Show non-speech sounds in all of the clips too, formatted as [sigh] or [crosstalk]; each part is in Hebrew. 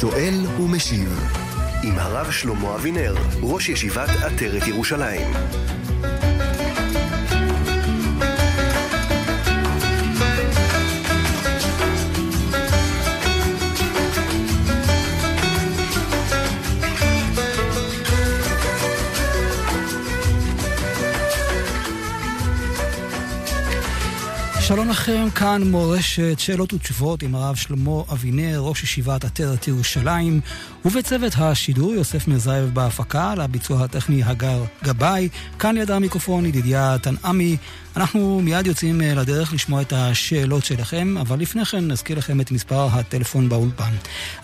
שואל ומשיב עם הרב שלמה אבינר, ראש ישיבת עטרת ירושלים. שלום לכם, כאן מורשת שאלות ותשובות עם הרב שלמה אבינר, ראש ישיבת עטרת ירושלים, ובצוות השידור יוסף מזייב בהפקה, לביצוע הטכני הגר גבאי, כאן ליד המיקרופון ידידיה תנעמי. אנחנו מיד יוצאים אה, לדרך לשמוע את השאלות שלכם, אבל לפני כן נזכיר לכם את מספר הטלפון באולפן.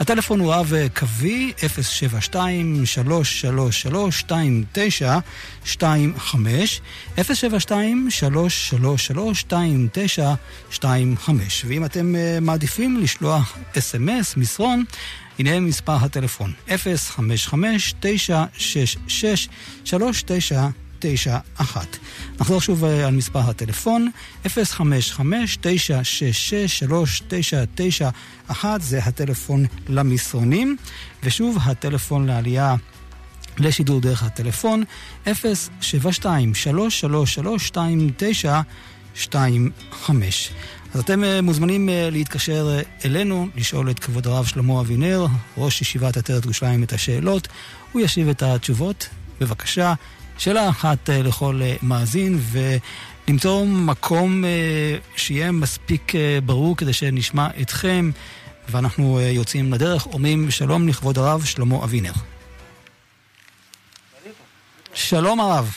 הטלפון הוא רב אה, קווי 072-333-2925, 072-333-2925, ואם אתם אה, מעדיפים לשלוח אס.אם.אס, מסרון, הנה מספר הטלפון. 055-966-39 991. נחזור שוב אה, על מספר הטלפון, 055-966-3991, זה הטלפון למסרונים, ושוב הטלפון לעלייה לשידור דרך הטלפון, 072-333-2925. אז אתם אה, מוזמנים אה, להתקשר אלינו, לשאול את כבוד הרב שלמה אבינר, ראש ישיבת עטרת ירושלים, את השאלות. הוא ישיב את התשובות. בבקשה, שאלה אחת אה, לכל אה, מאזין, ולמצוא מקום אה, שיהיה מספיק ברור כדי שנשמע אתכם, ואנחנו יוצאים לדרך. אומרים שלום לכבוד הרב שלמה אבינר. שלום הרב.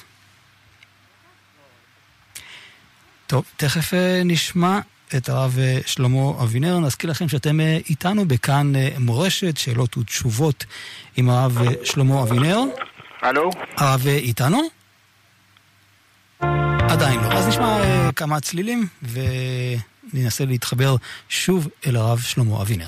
טוב, תכף נשמע את הרב שלמה אבינר. נזכיר לכם שאתם איתנו בכאן מורשת, שאלות ותשובות עם הרב שלמה אבינר. הלו? הרב איתנו? עדיין לא. אז נשמע uh, כמה צלילים וננסה להתחבר שוב אל הרב שלמה אבינר.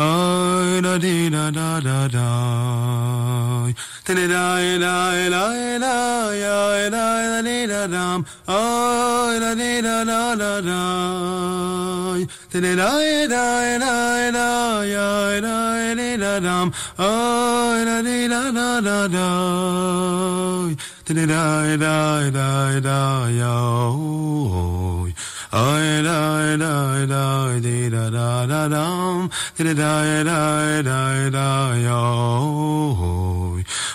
I da dee da da da da. Da da da da da da da da da da da da da da. Da da da da da da da da da da da da da. Da da da da da da. I da dee da da da dum. Da da da yo.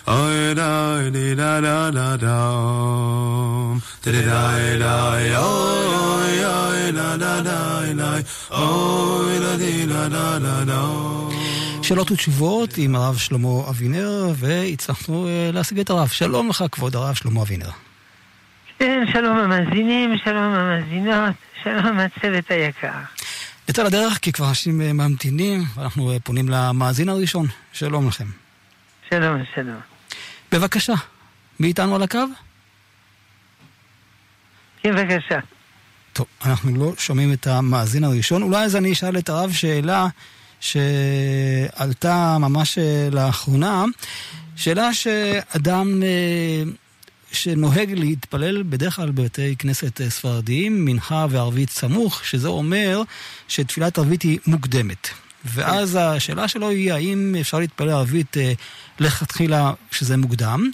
I da da da da. Oh da dee da da da da. שאלות ותשובות עם הרב שלמה אבינר, והצלחנו להשיג את הרב. שלום לך, כבוד הרב שלמה אבינר. כן, שלום המאזינים, שלום המאזינות, שלום הצוות היקר. יצא לדרך כי כבר אנשים ממתינים, ואנחנו פונים למאזין הראשון. שלום לכם. שלום, שלום. בבקשה, מי איתנו על הקו? כן, בבקשה. טוב, אנחנו לא שומעים את המאזין הראשון. אולי אז אני אשאל את הרב שאלה שעלתה ממש לאחרונה. שאלה שאדם שנוהג להתפלל בדרך כלל בבתי כנסת ספרדיים, מנחה וערבית סמוך, שזה אומר שתפילת ערבית היא מוקדמת. ואז השאלה שלו היא האם אפשר להתפלל ערבית אה, לכתחילה שזה מוקדם,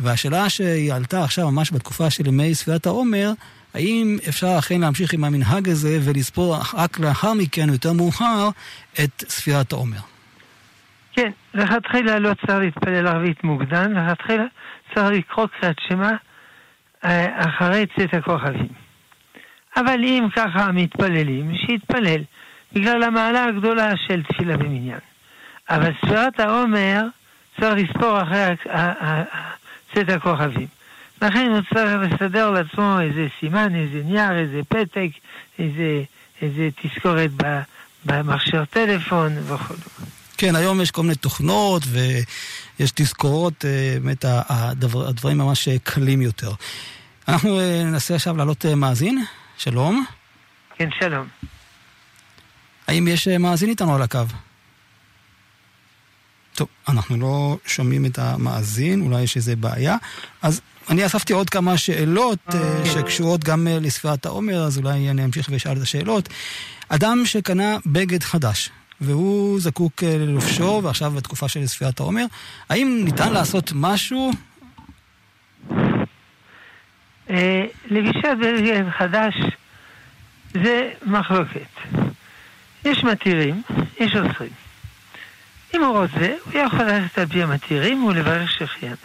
והשאלה שהיא עלתה עכשיו ממש בתקופה של ימי ספירת העומר, האם אפשר אכן להמשיך עם המנהג הזה ולספור רק לאחר מכן, יותר מאוחר, את ספירת העומר? כן, לכתחילה לא צריך להתפלל ערבית מוקדם, לכתחילה צריך לקרוא קריאת שמע אחרי צאת הכוכבים. אבל אם ככה מתפללים, שיתפלל, בגלל המעלה הגדולה של תפילה במניין. אבל ספירת העומר צריך לספור אחרי צאת הכוכבים. לכן הוא צריך לסדר לעצמו איזה סימן, איזה נייר, איזה פתק, איזה, איזה תזכורת במכשיר טלפון וכו'. כן, היום יש כל מיני תוכנות ויש תזכורות, אה, באמת הדבר, הדברים ממש קלים יותר. אנחנו ננסה עכשיו לעלות מאזין, שלום. כן, שלום. האם יש מאזין איתנו על הקו? טוב, אנחנו לא שומעים את המאזין, אולי יש איזה בעיה. אז אני אספתי עוד כמה שאלות שקשורות גם לספירת העומר, אז אולי אני אמשיך ואשאל את השאלות. אדם שקנה בגד חדש, והוא זקוק uh, ללובשו, ועכשיו בתקופה של ספירת העומר, האם ניתן לעשות משהו? לבישת בגד חדש זה מחלוקת. יש מתירים, יש אוסרים. אם הוא רוצה, הוא יכול ללכת על פי המתירים ולברך שהחיינו.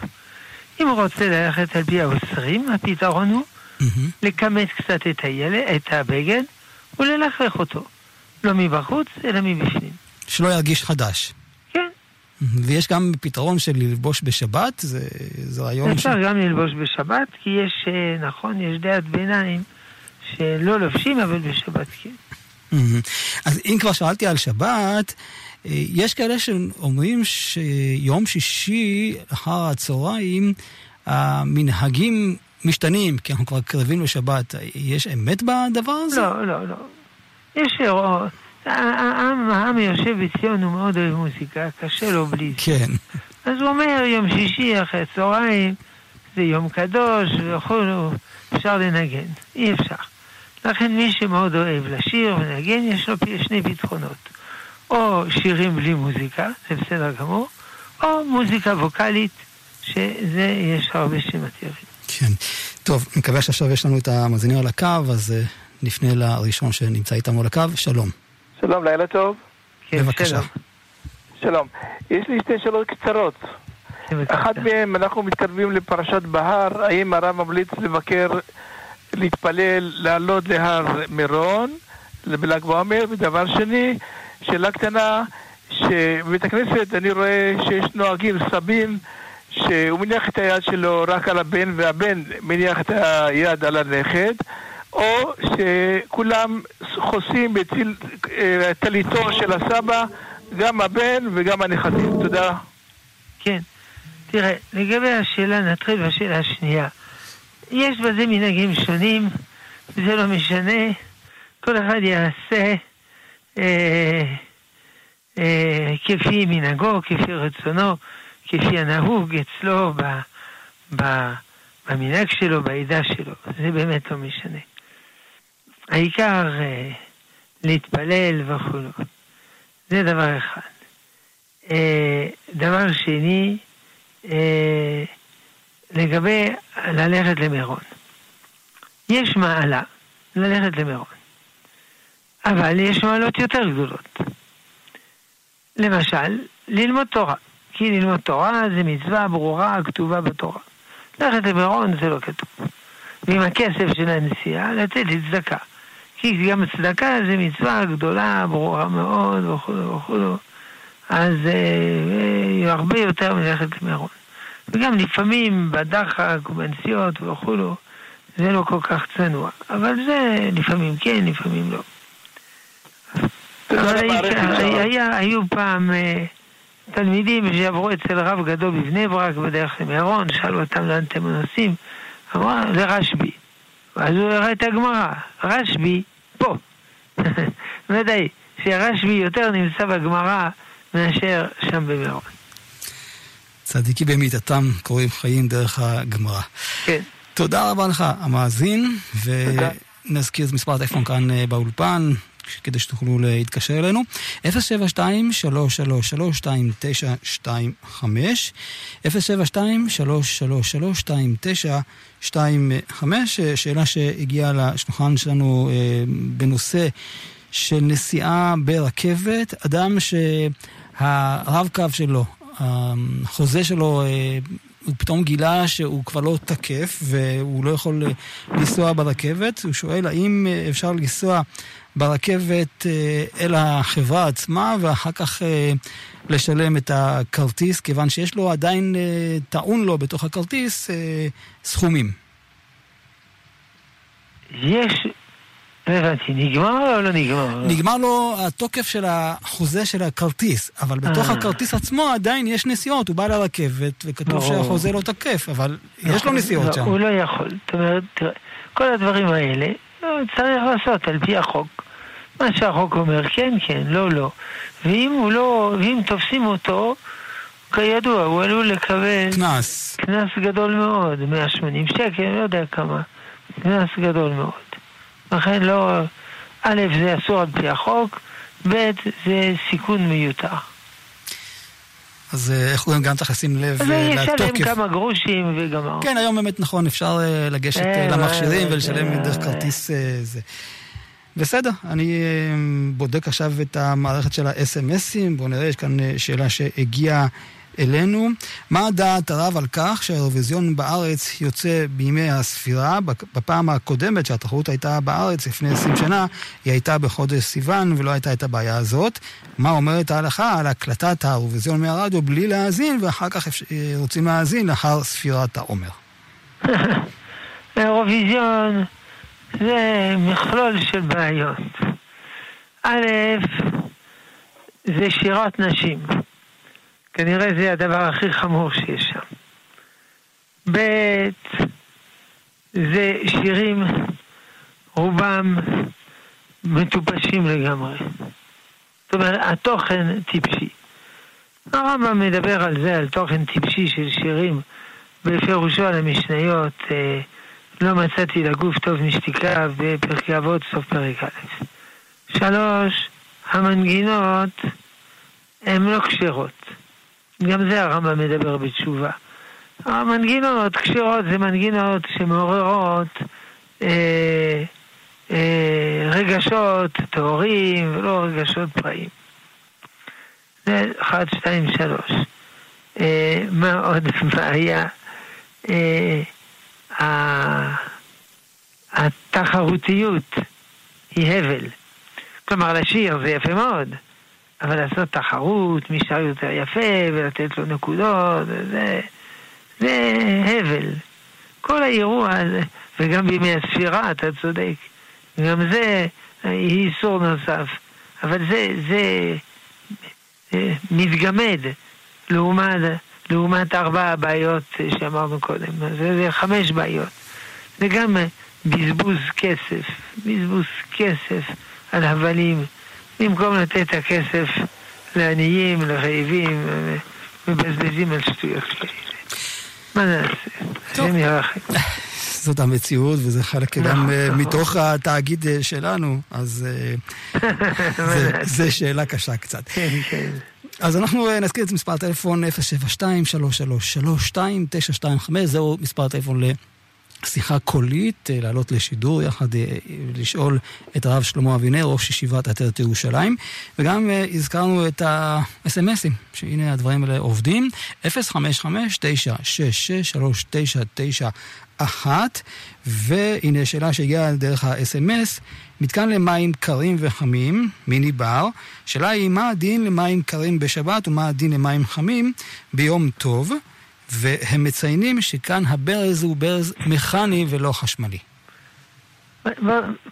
אם הוא רוצה ללכת על פי האוסרים, הפתרון הוא לכמת קצת את הילד, את הבגד, וללכלך אותו. לא מבחוץ, אלא מבפנים. שלא ירגיש חדש. כן. ויש גם פתרון של ללבוש בשבת? זה, זה רעיון... אפשר ש... גם ללבוש בשבת, כי יש, אה, נכון, יש דעת ביניים שלא לובשים, אבל בשבת כן. אז אם כבר שאלתי על שבת, אה, יש כאלה שאומרים שיום שישי אחר הצהריים המנהגים משתנים, כי אנחנו כבר קרבים לשבת. יש אמת בדבר הזה? לא, לא, לא. יש... אה, העם, העם יושב בציון, הוא מאוד אוהב מוזיקה, קשה לו בלי זה. כן. אז הוא אומר, יום שישי אחרי הצהריים, זה יום קדוש וכו', אפשר לנגן. אי אפשר. לכן מי שמאוד אוהב לשיר ולנגן, יש לו שני פתרונות. או שירים בלי מוזיקה, זה בסדר גמור, או מוזיקה ווקאלית, שזה יש הרבה שמתירים. כן. טוב, מקווה שעכשיו יש לנו את המאזינים על הקו, אז uh, נפנה לראשון שנמצא איתנו על הקו. שלום. שלום, לילה טוב. כן, בבקשה. שלום. שלום. יש לי שתי שאלות קצרות. אחת מהן, אנחנו מתקרבים לפרשת בהר, האם הרב ממליץ לבקר, להתפלל, לעלות להר מירון, בל"ג בעומר, ודבר שני, שאלה קטנה, שבבית הכנסת אני רואה שיש נוהגים סבים שהוא מניח את היד שלו רק על הבן והבן מניח את היד על הנכד או שכולם חוסים בטליתו של הסבא גם הבן וגם הנכדים. תודה. כן. תראה, לגבי השאלה, נתחיל בשאלה השנייה. יש בזה מנהגים שונים, זה לא משנה, כל אחד יעשה אה, אה, כפי מנהגו, כפי רצונו, כפי הנהוג אצלו ב, ב, במנהג שלו, בעדה שלו. זה באמת לא משנה. העיקר אה, להתפלל וכו'. זה דבר אחד. אה, דבר שני, אה, לגבי ללכת למירון. יש מעלה ללכת למירון. אבל יש מעלות יותר גדולות. למשל, ללמוד תורה. כי ללמוד תורה זה מצווה ברורה כתובה בתורה. ללכת למירון זה לא כתוב. ועם הכסף של הנסיעה לתת לצדקה. כי גם צדקה זה מצווה גדולה, ברורה מאוד וכו' וכו'. אז אה, הרבה יותר מלכת למירון. וגם לפעמים בדחק ובנסיעות וכו', זה לא כל כך צנוע. אבל זה לפעמים כן, לפעמים לא. היו פעם אה, תלמידים שעברו אצל רב גדול בבני ברק בדרך למירון, שאלו אותם לאן אתם נוסעים, אמרו, לרשב"י. ואז הוא הראה את הגמרא, רשב"י פה. [laughs] ודאי, שרשב"י יותר נמצא בגמרא מאשר שם במירון. צדיקי במיתתם קוראים חיים דרך הגמרא. כן. תודה רבה לך, המאזין, ונזכיר את מספר הטלפון כאן אה, באולפן, כדי שתוכלו להתקשר אלינו. 072-333-2925 072-333-2925 שאלה שהגיעה לשולחן שלנו אה, בנושא של נסיעה ברכבת, אדם שהרב-קו שלו, החוזה שלו אה, הוא פתאום גילה שהוא כבר לא תקף והוא לא יכול לנסוע ברכבת. הוא שואל האם אפשר לנסוע ברכבת אה, אל החברה עצמה ואחר כך אה, לשלם את הכרטיס, כיוון שיש לו עדיין אה, טעון לו בתוך הכרטיס סכומים. יש לא הבנתי, נגמר או לא נגמר? נגמר לו התוקף של החוזה של הכרטיס, אבל בתוך. הכרטיס עצמו עדיין יש נסיעות, הוא בא לרכבת וכתוב. שהחוזה לא תקף, אבל יש לו נכון, נסיעות לא, שם. הוא לא יכול. זאת אומרת, כל הדברים האלה, צריך לעשות על פי החוק. מה שהחוק אומר, כן, כן, לא, לא. ואם הוא לא, ואם תופסים אותו, כידוע, הוא עלול לקבל קנס. קנס גדול מאוד, 180 שקל, לא יודע כמה. קנס גדול מאוד. לכן לא, א', זה אסור על פי החוק, ב', זה סיכון מיותר. אז אה, איך הוא גם צריך לשים לב אז אה, לתוקף. כמה גרושים וגמר. כן, היום באמת נכון, אפשר אה, לגשת למכשירים ולשלם דרך. כרטיס זה. בסדר, אני אה, בודק עכשיו את המערכת של ה-SMSים, בואו נראה, יש כאן אה, שאלה שהגיעה אלינו. מה דעת הרב על כך שהאירוויזיון בארץ יוצא בימי הספירה? בפ- בפעם הקודמת שהתחרות הייתה בארץ לפני 20 שנה, היא הייתה בחודש סיוון ולא הייתה את הבעיה הזאת. מה אומרת ההלכה על הקלטת האירוויזיון מהרדיו בלי להאזין, ואחר כך אה, רוצים להאזין לאחר ספירת העומר? [laughs] האירוויזיון זה מכלול של בעיות. א', זה שירת נשים. כנראה זה הדבר הכי חמור שיש שם. ב', זה שירים, רובם מטופשים לגמרי. זאת אומרת, התוכן טיפשי. הרמב"ם מדבר על זה, על תוכן טיפשי של שירים, בפירושו על המשניות, אה, לא מצאתי לגוף טוב משתיקה בפרקי אבות, סוף פרק א'. שלוש, המנגינות הן לא כשרות. גם זה הרמב"ם מדבר בתשובה. המנגינות כשרות זה מנגינות שמעוררות אה, אה, רגשות טהורים ולא רגשות פראים. זה אחת, שתיים, שלוש. אה, מה עוד [laughs] בעיה? אה, התחרותיות היא הבל. כלומר, לשיר זה יפה מאוד, אבל לעשות תחרות, מי שר יותר יפה, ולתת לו נקודות, זה, זה הבל. כל האירוע הזה, וגם בימי הספירה, אתה צודק, גם זה אה, איסור נוסף. אבל זה, זה אה, מתגמד לעומת, לעומת ארבע הבעיות שאמרנו קודם. זה, זה חמש בעיות. זה גם בזבוז כסף, בזבוז כסף על הבלים, במקום לתת את הכסף לעניים, לרעבים, מבזבזים על שטויות כאלה. מה נעשה? השם ירחם. זאת המציאות, וזה חלק נכון, גם אה, נכון. מתוך התאגיד אה, שלנו, אז אה? [laughs] זה שאלה קשה קצת. כן, כן. אז אנחנו אה, נזכיר את מספר הטלפון 072-333-2925, זהו מספר הטלפון לשיחה קולית, אה, לעלות לשידור יחד, אה, לשאול את הרב שלמה אבינר, ראש ישיבת עטרת ירושלים, וגם הזכרנו את ה-SMSים, שהנה הדברים האלה עובדים, 055-966-3991, והנה שאלה שהגיעה דרך ה-SMS, מתקן למים קרים וחמים, מיני בר, שאלה היא מה הדין למים קרים בשבת ומה הדין למים חמים ביום טוב, והם מציינים שכאן הברז הוא ברז מכני ולא חשמלי.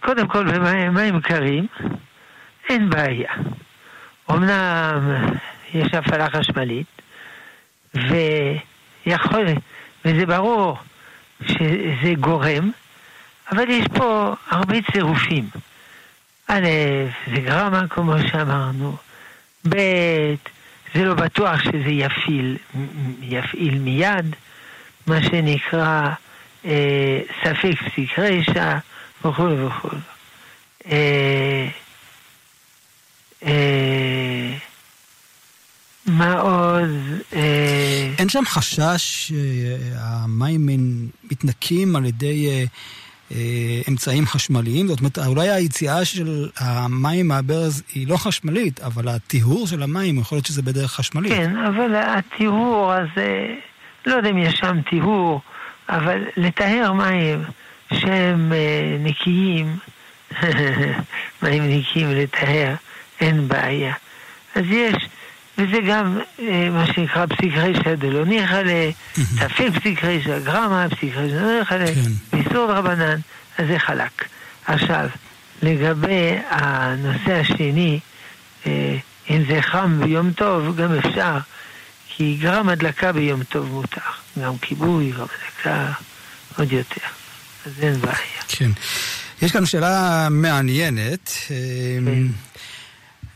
קודם כל, במים מים קרים אין בעיה. אמנם יש הפעלה חשמלית, ויכול, וזה ברור שזה גורם, אבל יש פה הרבה צירופים. א', זה גרמה כמו שאמרנו, ב', זה לא בטוח שזה יפעיל, יפעיל מיד, מה שנקרא אה, ספק פסיק רשע וכו' וכו'. אה, אה, מה עוד? אה, אין שם חשש שהמים מתנקים על ידי אמצעים חשמליים? זאת אומרת, אולי היציאה של המים מהברז היא לא חשמלית, אבל הטיהור של המים, יכול להיות שזה בדרך חשמלית. כן, אבל הטיהור הזה, לא יודע אם יש שם טיהור, אבל לטהר מים שהם אה, נקיים, [laughs] מים נקיים לטהר, אין בעיה. אז יש, וזה גם אה, מה שנקרא פסיק רשע דלא ניחא לספק פסיק רשע, גרמה פסיק רשע דלא ניחא. לאיסור דרבנן, אז זה חלק. עכשיו, לגבי הנושא השני, אה, אם זה חם ביום טוב, גם אפשר, כי גרם הדלקה ביום טוב מותר. גם כיבוי, גרם הדלקה, עוד יותר. אז אין בעיה. כן. יש כאן שאלה מעניינת. אה, כן.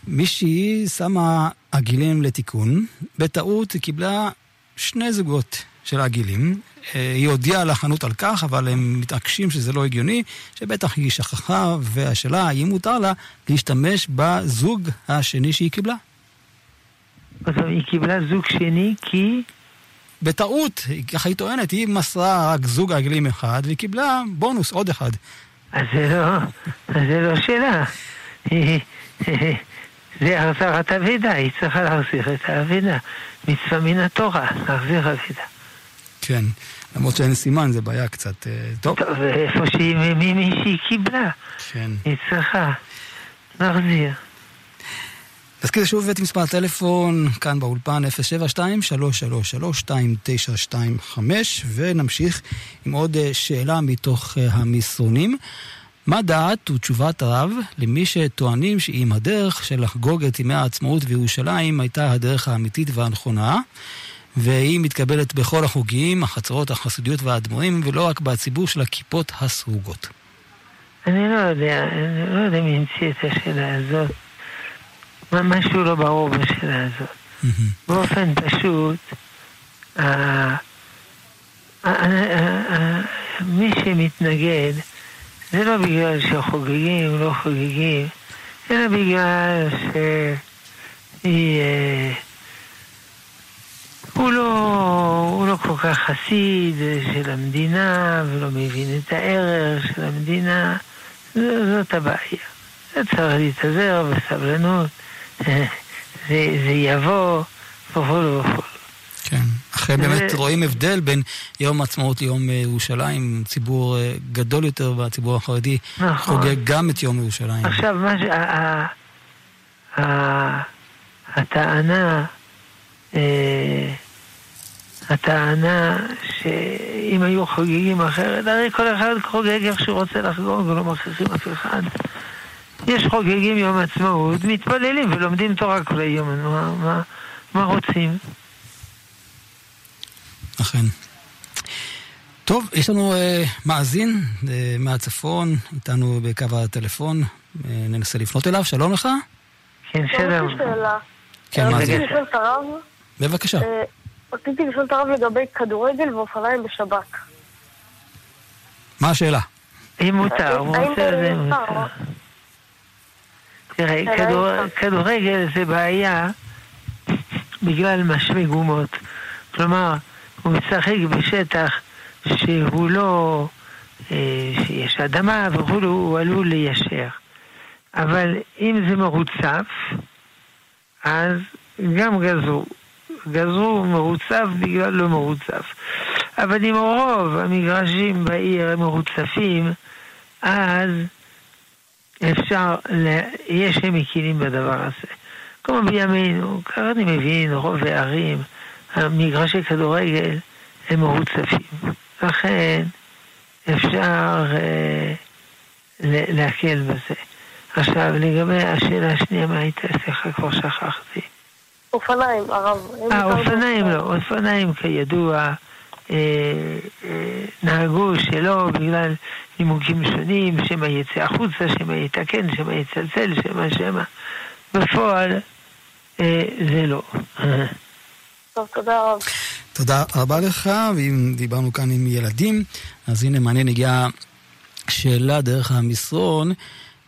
מישהי שמה עגילים לתיקון, בטעות היא קיבלה שני זוגות של עגילים. אה, היא הודיעה לחנות על כך, אבל הם מתעקשים שזה לא הגיוני, שבטח היא שכחה, והשאלה האם מותר לה להשתמש בזוג השני שהיא קיבלה. אז היא קיבלה זוג שני כי... בטעות, ככה היא טוענת, היא מסרה רק זוג עגלים אחד, והיא קיבלה בונוס, עוד אחד. אז זה לא, אז זה לא שאלה. [laughs] זה החזרת אבידה, היא צריכה להחזיר את האבידה. מצווה מן התורה, להחזיר אבידה. כן, למרות שאין סימן, זה בעיה קצת... אה, טוב. טוב, איפה שהיא, ממי שהיא קיבלה, כן. היא צריכה להחזיר. נזכיר שוב את מספר הטלפון כאן באולפן 072-333-2925 ונמשיך עם עוד אה, שאלה מתוך אה, המסרונים. מה דעת ותשובת הרב למי שטוענים שאם הדרך של לחגוג את ימי העצמאות בירושלים הייתה הדרך האמיתית והנכונה והיא מתקבלת בכל החוגים, החצרות, החסידיות והאדמו"רים ולא רק בציבור של הכיפות הסרוגות? אני לא יודע, אני לא יודע מי המציא את השאלה הזאת. משהו לא ברור בשאלה הזאת. באופן פשוט, ה- ה- ה- ה- מי שמתנגד זה לא בגלל שחוגגים, לא חוגגים, אלא בגלל שהיא... אה, הוא לא, הוא לא כל כך חסיד של המדינה ולא מבין את הערך של המדינה, ז- זאת הבעיה. זה צריך להתאזר בסבלנות, [laughs] זה, זה יבוא, וכו' וכו'. אחרי באמת רואים הבדל בין יום העצמאות ליום אה, ירושלים, ציבור אה, גדול יותר והציבור החרדי נכון. חוגג גם את יום ירושלים. עכשיו, מה ש... הטענה, אה, הטענה שאם היו חוגגים אחרת, הרי כל אחד חוגג איך שהוא רוצה לחגוג ולא מכריחים אף אחד. יש חוגגים יום עצמאות, מתפללים ולומדים תורה כל היום, מה, מה, מה רוצים? אכן. טוב, יש לנו אה, מאזין אה, מהצפון, איתנו בקו הטלפון, אה, ננסה לפנות אליו, שלום לך. כן, שלום. כן, מאזין. את בבקשה. רציתי לשאול את הרב לגבי כדורגל ואופניים בשבת. מה השאלה? אם מותר, הוא האם רוצה זה זה מותר? תראה. כדורגל זה בעיה בגלל משמי גומות. כלומר, הוא משחק בשטח שהוא לא... אה, שיש אדמה וכו', הוא עלול ליישר. אבל אם זה מרוצף, אז גם גזרו. גזרו מרוצף בגלל לא מרוצף. אבל אם רוב המגרשים בעיר הם מרוצפים, אז אפשר, ל... יש שמקילים בדבר הזה. כמו בימינו, ככה אני מבין, רוב הערים, המגרשי כדורגל הם מרוצפים. לכן אפשר אה, להקל בזה. עכשיו, לגבי השאלה השנייה, מה הייתה? סליחה, כבר שכחתי. אופניים, הרב. אה, אופניים? לא. אופניים כידוע אה, אה, נהגו שלא בגלל נימוקים שונים, שמא יצא החוצה, שמא יתקן, שמא יצלצל, שמא שמא. בפועל אה, זה לא. טוב, תודה רב. תודה רבה לך, ואם דיברנו כאן עם ילדים, אז הנה מעניין הגיעה שאלה דרך המסרון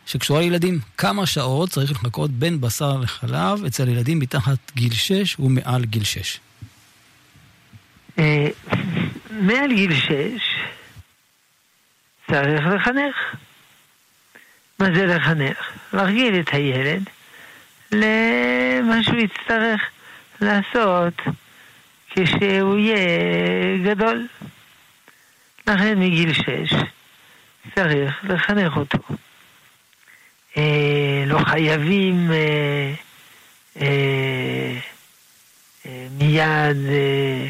שקשורה לילדים. כמה שעות צריך לחכות בין בשר לחלב אצל ילדים מתחת גיל 6 ומעל גיל 6? אה, מעל גיל שש צריך לחנך. מה זה לחנך? להרגיל את הילד למה שהוא יצטרך לעשות כשהוא יהיה גדול. לכן מגיל שש צריך לחנך אותו. אה, לא חייבים אה, אה, אה, מיד אה,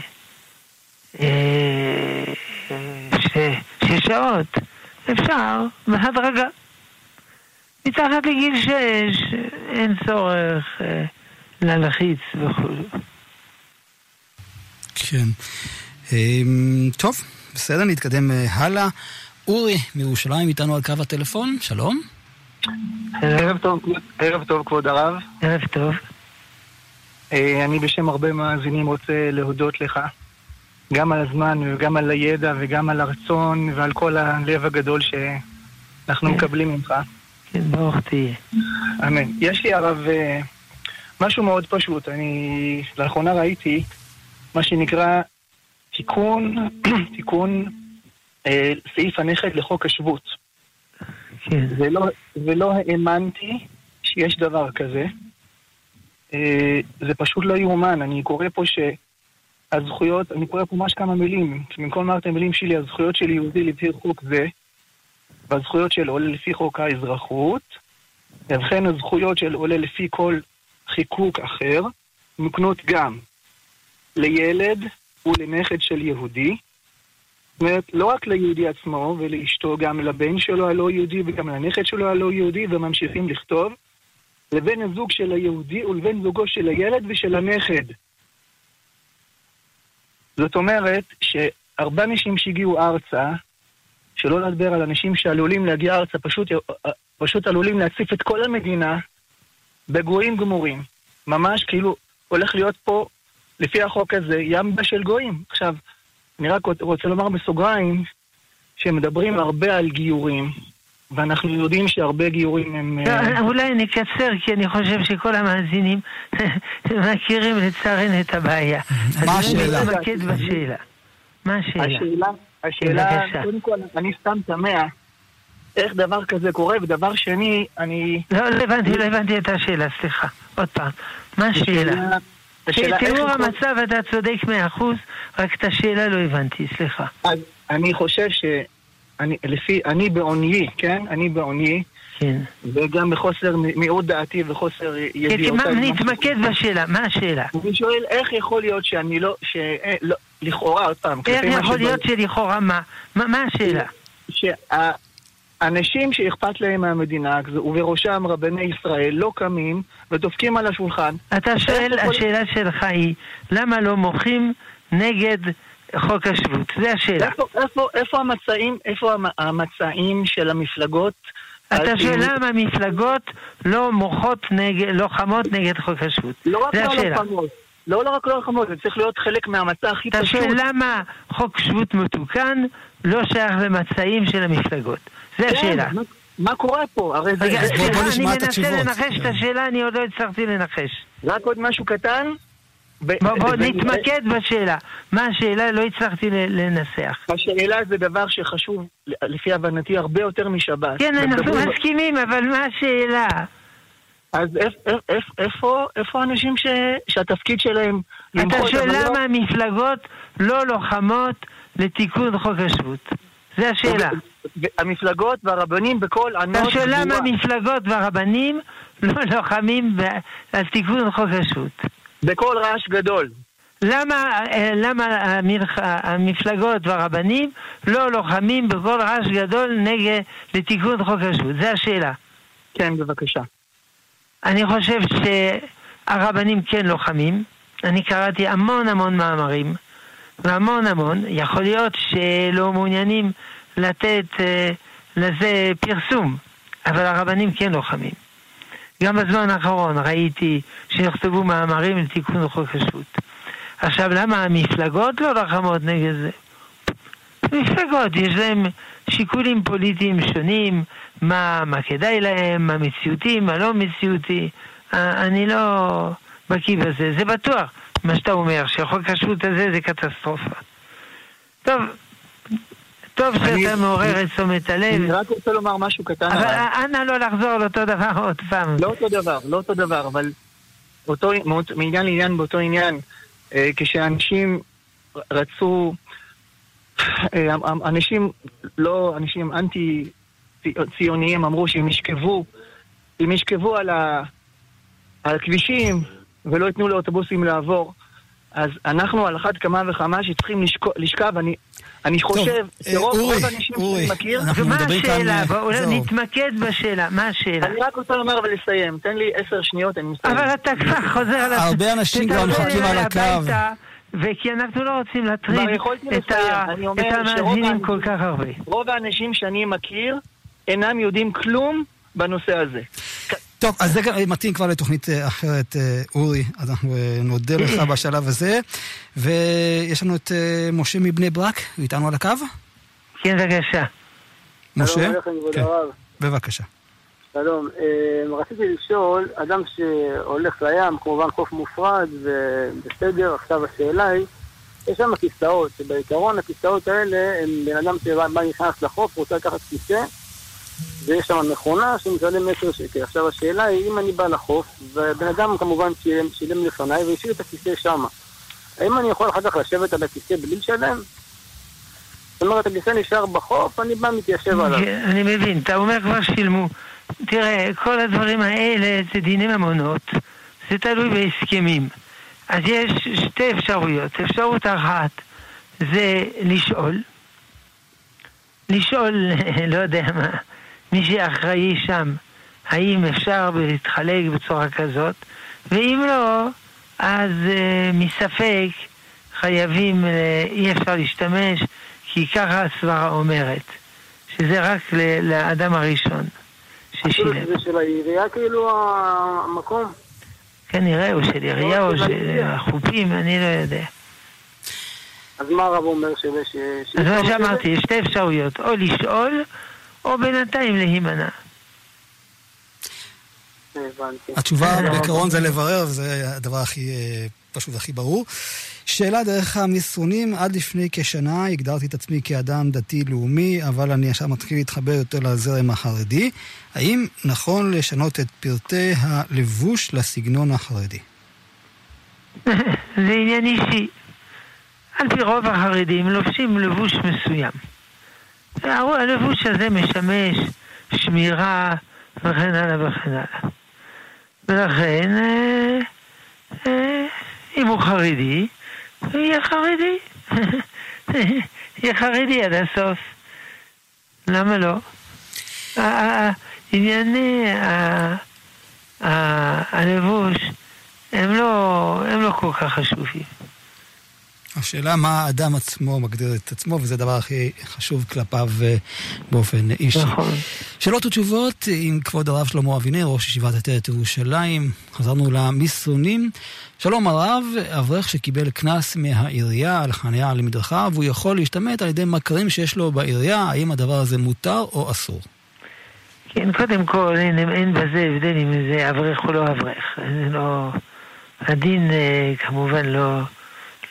אה, ש- שש שעות, אפשר בהדרגה. מתחת לגיל שש אין צורך אה, להלחיץ וכו'. כן. אמ, טוב, בסדר, נתקדם אה, הלאה. אורי מירושלים איתנו על קו הטלפון, שלום. ערב טוב, ערב טוב כבוד הרב. ערב טוב. אה, אני בשם הרבה מאזינים רוצה להודות לך, גם על הזמן וגם על הידע וגם על הרצון ועל כל הלב הגדול שאנחנו כן. מקבלים ממך. כן, ברוך תהיה. אמן. יש לי הרב אה, משהו מאוד פשוט. אני לאחרונה ראיתי מה שנקרא תיקון, [clears throat] תיקון אה, סעיף הנכד לחוק השבות. כן. ולא, ולא האמנתי שיש דבר כזה. אה, זה פשוט לא יאומן. אני קורא פה שהזכויות, אני קורא פה ממש כמה מילים. במקום לומר את המילים שלי, הזכויות של יהודי לפי חוק זה, והזכויות של עולה לפי חוק האזרחות, ובכן הזכויות של עולה לפי כל חיקוק אחר, מוקנות גם לילד ולנכד של יהודי. זאת אומרת, לא רק ליהודי עצמו ולאשתו, גם לבן שלו הלא יהודי וגם לנכד שלו הלא יהודי, וממשיכים לכתוב, לבן הזוג של היהודי ולבן זוגו של הילד ושל הנכד. זאת אומרת שהרבה אנשים שהגיעו ארצה, שלא לדבר על אנשים שעלולים להגיע ארצה, פשוט, פשוט עלולים להציף את כל המדינה בגויים גמורים. ממש כאילו הולך להיות פה, לפי החוק הזה, ימבה של גויים. עכשיו, אני רק רוצה לומר בסוגריים, שמדברים הרבה על גיורים, ואנחנו יודעים שהרבה גיורים הם... לא, אה, אולי נקצר, כי אני חושב שכל המאזינים [laughs] מכירים לצערנו את הבעיה. מה השאלה? אני מתמקד בשאלה. מה השאלה? השאלה. קודם כל, אני סתם תמה איך דבר כזה קורה, ודבר שני, אני... לא, לא הבנתי, לא הבנתי את השאלה, סליחה. עוד פעם. מה השאלה? תיאור המצב אתה צודק מאה אחוז, רק את השאלה לא הבנתי, סליחה. אני חושב ש... אני, לפי, אני בעוניי, כן? אני בעוניי, כן. וגם בחוסר מיעוט דעתי וחוסר כן. מה- מה- נתמקד בשאלה, מה השאלה? אני שואל, איך יכול להיות שאני לא... ש... אה, לא לכאורה, עוד פעם, איך יכול להיות שלכאורה מה? מה מה השאלה? שהאנשים שאכפת להם מהמדינה, ובראשם רבני ישראל, לא קמים ודופקים על השולחן. אתה שואל, השאלה שלך היא, למה לא מוחים נגד חוק השבות? זה השאלה. איפה, איפה, איפה המצעים, איפה המ- המצעים של המפלגות? אתה שואל למה המפלגות לא מוחות נגד, לוחמות נגד חוק השבות. לא רק לא השאלה. לוחמות. לא, לא רק לא לוחמות, זה צריך להיות חלק מהמצע הכי אתה פשוט. שואל למה חוק שבות מתוקן לא שייך למצעים של המפלגות. זה כן, השאלה. מה- מה קורה פה? הרי זה... רגע, בוא- אני נשמע את מנסה התשובות. לנחש את השאלה, אני עוד לא הצלחתי לנחש. רק עוד משהו קטן. בוא נתמקד בשאלה. מה השאלה? לא הצלחתי לנסח. השאלה זה דבר שחשוב, לפי הבנתי, הרבה יותר משבת. כן, אנחנו מסכימים, אבל מה השאלה? אז איפ- איפ- איפ- איפה האנשים ש- שהתפקיד שלהם אתה שואל לא- למה המפלגות לא לוחמות לתיקון חוק השבות. זה השאלה. המפלגות והרבנים בקול ענות אתה שואל למה גבוהה. המפלגות והרבנים [laughs] לא לוחמים על תיקון חוק השבות. בקול רעש גדול. למה, אה, למה המפלגות והרבנים לא לוחמים בקול רעש גדול נגד לתיקון חוק השבות? זה השאלה. כן, בבקשה. אני חושב שהרבנים כן לוחמים. אני קראתי המון המון מאמרים, והמון המון. יכול להיות שלא מעוניינים לתת אה, לזה פרסום, אבל הרבנים כן לוחמים. גם בזמן האחרון ראיתי שנכתבו מאמרים לתיקון חוק השבות. עכשיו, למה המפלגות לא לוחמות נגד זה? מפלגות, יש להם שיקולים פוליטיים שונים, מה, מה כדאי להם, מה מציאותי, מה לא מציאותי. אה, אני לא בקיא בזה, זה בטוח, מה שאתה אומר, שחוק השבות הזה זה קטסטרופה. טוב, טוב אני- שאתה מעורר את תשומת הלב, אני רק רוצה לומר משהו קטן. אבל הרב. אנא לא לחזור על אותו דבר עוד פעם. לא אותו דבר, לא אותו דבר, אבל אותו, מאותו- מעניין לעניין באותו עניין, אה, כשאנשים רצו, אה, אנשים לא, אנשים אנטי ציוניים אמרו שהם ישכבו, הם ישכבו על, ה, על הכבישים ולא ייתנו לאוטובוסים לעבור, אז אנחנו על אחת כמה וכמה שצריכים לשכב, אני, אני חושב שרוב האנשים שאני מכיר... ומה השאלה? בואו נתמקד בשאלה, מה השאלה? אני רק רוצה לומר ולסיים, תן לי עשר שניות, אני מסיים. אבל אתה כבר חוזר על... הרבה אנשים כבר מחכים על הקו. וכי אנחנו לא רוצים להטריד את, את המאזינים כל כך הרבה. רוב האנשים שאני מכיר אינם יודעים כלום בנושא הזה. טוב, אז זה מתאים כבר לתוכנית אה, אחרת, אה, אורי, אז אנחנו אה, נודה לך [clears throat] בשלב הזה. ויש לנו את משה מבני ברק, הוא איתנו על הקו? כן, בבקשה. משה? כן, בבקשה. שלום, רציתי לשאול, אדם שהולך לים, כמובן חוף מופרד, ובסדר, עכשיו השאלה היא, יש שם כיסאות, שבעיקרון הכיסאות האלה, הם בן אדם שבא נכנס לחוף, רוצה לקחת כיסא, ויש שם מכונה שמשלם 10 שקל. עכשיו השאלה היא, אם אני בא לחוף, ובן אדם כמובן שילם, שילם לפניי והשאיר את הכיסא שם, האם אני יכול אחר כך לשבת על הכיסא בלי לשלם? זאת אומרת, הכיסא נשאר בחוף, אני בא מתיישב עליו. כן, אני מבין, אתה אומר כבר שילמו. תראה, כל הדברים האלה זה דיני ממונות, זה תלוי בהסכמים. אז יש שתי אפשרויות. אפשרות אחת זה לשאול. לשאול, [laughs] לא יודע מה, מי שאחראי שם, האם אפשר להתחלק בצורה כזאת, ואם לא, אז uh, מספק חייבים, uh, אי אפשר להשתמש, כי ככה הסברה אומרת, שזה רק לאדם הראשון ששילם. זה של העירייה כאילו המקום? כנראה, או של עירייה או של החופים, אני לא יודע. אז מה הרב אומר שווה ש... אז מה שאמרתי, יש שתי אפשרויות, או לשאול, או בינתיים להימנע. התשובה בעיקרון זה לברר, וזה הדבר הכי אה, פשוט הכי ברור. שאלה דרך המסרונים, עד לפני כשנה הגדרתי את עצמי כאדם דתי-לאומי, אבל אני עכשיו מתחיל להתחבר יותר לזרם החרדי. האם נכון לשנות את פרטי הלבוש לסגנון החרדי? [laughs] זה עניין אישי. על פי רוב החרדים לובשים לבוש מסוים. הלבוש הזה משמש שמירה וכן הלאה וכן הלאה. ולכן, אה, אה, אם הוא חרדי, הוא יהיה חרדי. [laughs] יהיה חרדי עד הסוף. למה לא? ענייני הלבוש הם לא, הם לא כל כך חשובים. השאלה מה האדם עצמו מגדיר את עצמו, וזה הדבר הכי חשוב כלפיו אה, באופן אישי. נכון. שאלות ותשובות עם כבוד הרב שלמה אבינר, ראש ישיבת עטרת ירושלים. חזרנו למסרונים. שלום הרב, אברך שקיבל קנס מהעירייה על חניה על מדרכה, והוא יכול להשתמט על ידי מכרים שיש לו בעירייה, האם הדבר הזה מותר או אסור? כן, קודם כל, אין, אין בזה הבדל אם זה אברך או לא אברך. זה לא... הדין אה, כמובן לא...